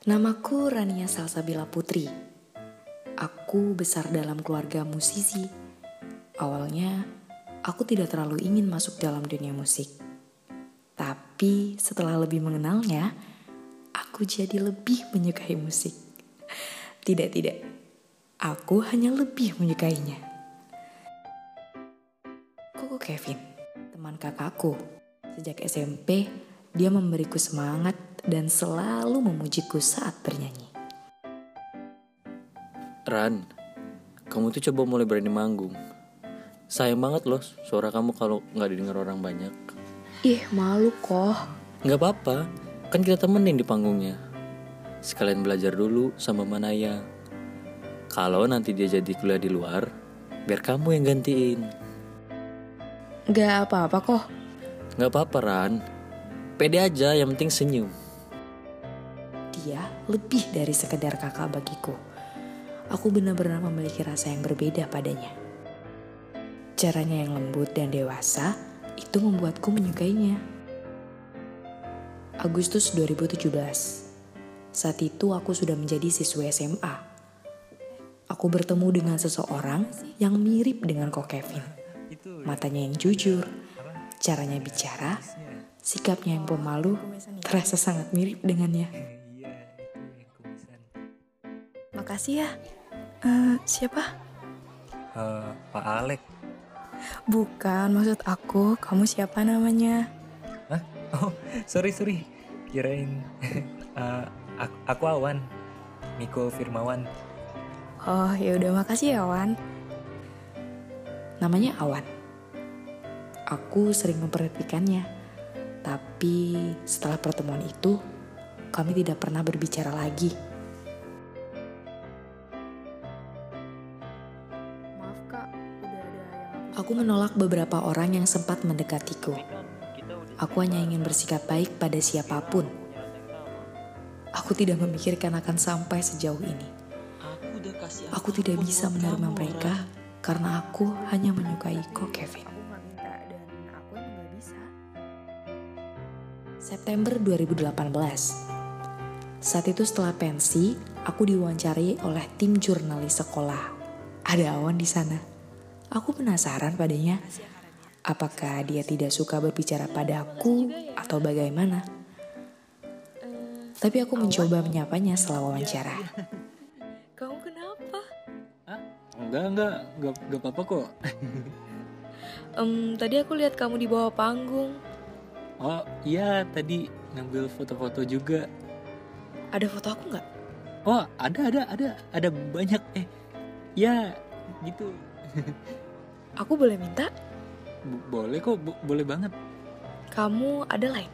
Namaku Rania Salsabila Putri. Aku besar dalam keluarga musisi. Awalnya, aku tidak terlalu ingin masuk dalam dunia musik. Tapi setelah lebih mengenalnya, aku jadi lebih menyukai musik. Tidak, tidak. Aku hanya lebih menyukainya. Koko Kevin, teman kakakku. Sejak SMP, dia memberiku semangat dan selalu memujiku saat bernyanyi. Ran, kamu tuh coba mulai berani manggung. Sayang banget loh suara kamu kalau nggak didengar orang banyak. Ih, malu kok. Nggak apa-apa, kan kita temenin di panggungnya. Sekalian belajar dulu sama Manaya. Kalau nanti dia jadi kuliah di luar, biar kamu yang gantiin. Gak apa-apa kok. Nggak apa-apa Ran, pede aja yang penting senyum. Dia lebih dari sekedar kakak bagiku. Aku benar-benar memiliki rasa yang berbeda padanya. Caranya yang lembut dan dewasa itu membuatku menyukainya. Agustus 2017. Saat itu aku sudah menjadi siswa SMA. Aku bertemu dengan seseorang yang mirip dengan Ko Kevin. Matanya yang jujur, caranya bicara, sikapnya yang pemalu terasa sangat mirip dengannya. Makasih ya. Eh, siapa? Eh, Pak Alek. Bukan, maksud aku, kamu siapa namanya? Hah? Oh, sorry sorry. Kirain eh, aku, aku Awan. Miko Firmawan. Oh, ya udah makasih ya, Wan. Namanya Awan. Aku sering memperhatikannya. Tapi setelah pertemuan itu, kami tidak pernah berbicara lagi. Aku menolak beberapa orang yang sempat mendekatiku. Aku hanya ingin bersikap baik pada siapa pun. Aku tidak memikirkan akan sampai sejauh ini. Aku tidak bisa menerima mereka karena aku hanya menyukai Ko Kevin. September 2018. Saat itu setelah pensi, aku diwawancari oleh tim jurnalis sekolah. Ada Awan di sana. Aku penasaran padanya. Apakah dia tidak suka berbicara padaku atau bagaimana? Tapi aku mencoba menyapanya setelah wawancara. Kamu kenapa? Enggak, enggak, enggak, enggak apa-apa kok. Em, tadi aku lihat kamu di bawah panggung. Oh iya, tadi ngambil foto-foto juga. Ada foto aku nggak? Oh ada, ada, ada, ada banyak. Eh, ya gitu. Aku boleh minta? Bo- boleh kok, bo- boleh banget. Kamu ada line?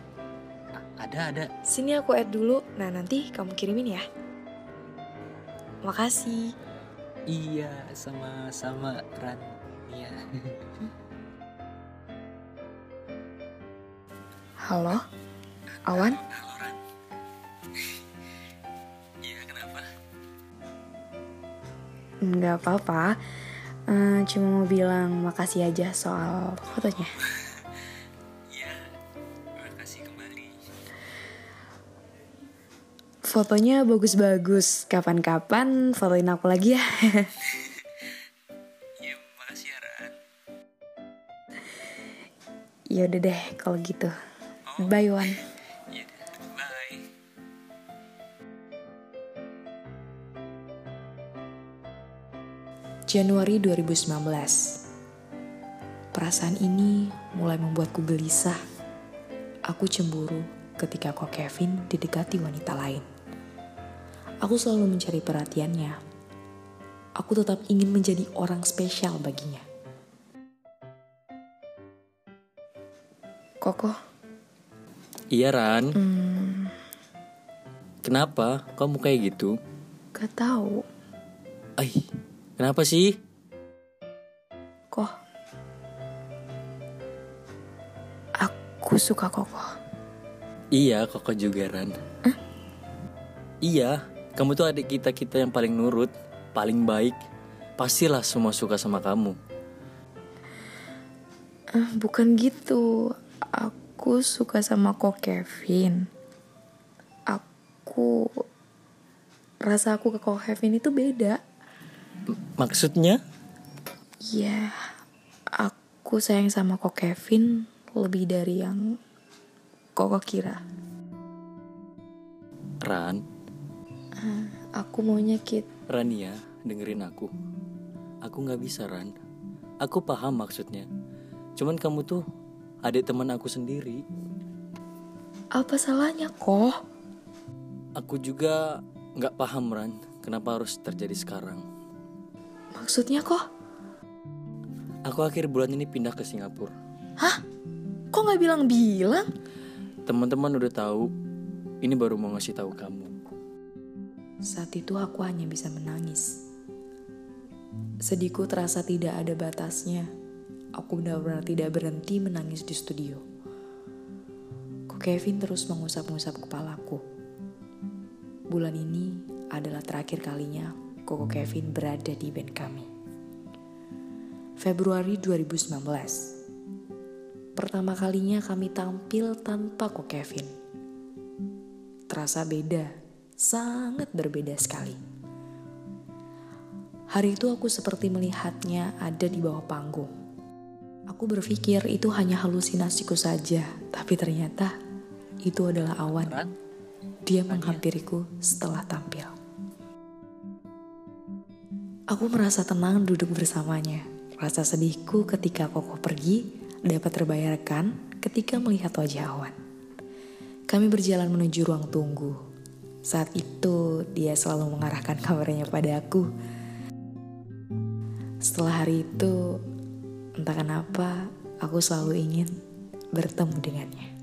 A- Ada, ada. Sini aku add dulu. Nah nanti kamu kirimin ya. Makasih. Iya, sama-sama Ran. Iya. Halo, Awan? Halo Ran. Iya, kenapa? Nggak apa-apa. Eh, cuma mau bilang makasih aja soal fotonya. Iya, makasih kembali. Fotonya bagus-bagus. Kapan-kapan fotoin aku lagi ya. Iya, makasih ya Ran. ya udah deh kalau gitu. Bye Wan. Januari 2019. Perasaan ini mulai membuatku gelisah. Aku cemburu ketika kok Kevin didekati wanita lain. Aku selalu mencari perhatiannya. Aku tetap ingin menjadi orang spesial baginya. Koko, Iya Ran, hmm, kenapa kamu kayak gitu? gak tahu Ay, kenapa sih? kok. Aku suka Koko. Iya, Koko juga Ran. Iya, kamu tuh adik kita kita yang paling nurut, paling baik. Pastilah semua suka sama kamu. Eh, bukan gitu. Aku suka sama kok Kevin. Aku rasa aku ke Koko Kevin itu beda. Maksudnya? Ya, aku sayang sama Koko Kevin lebih dari yang Koko kira. Ran, Aku maunya Kit. Rania, dengerin aku. Aku nggak bisa, Ran. Aku paham maksudnya. Cuman kamu tuh adik teman aku sendiri. Apa salahnya kok? Aku juga nggak paham, Ran. Kenapa harus terjadi sekarang? Maksudnya kok? Aku akhir bulan ini pindah ke Singapura. Hah? Kok nggak bilang-bilang? Teman-teman udah tahu. Ini baru mau ngasih tahu kamu. Saat itu aku hanya bisa menangis. Sedihku terasa tidak ada batasnya. Aku benar-benar tidak berhenti menangis di studio. Kok Kevin terus mengusap-ngusap kepalaku. Bulan ini adalah terakhir kalinya Koko Kevin berada di band kami. Februari 2019. Pertama kalinya kami tampil tanpa Koko Kevin. Terasa beda, sangat berbeda sekali. Hari itu aku seperti melihatnya ada di bawah panggung. Aku berpikir itu hanya halusinasiku saja, tapi ternyata itu adalah awan. Dia menghampiriku setelah tampil. Aku merasa tenang duduk bersamanya. Rasa sedihku ketika Koko pergi dapat terbayarkan ketika melihat wajah awan. Kami berjalan menuju ruang tunggu. Saat itu dia selalu mengarahkan kameranya pada aku. Setelah hari itu, entah kenapa aku selalu ingin bertemu dengannya.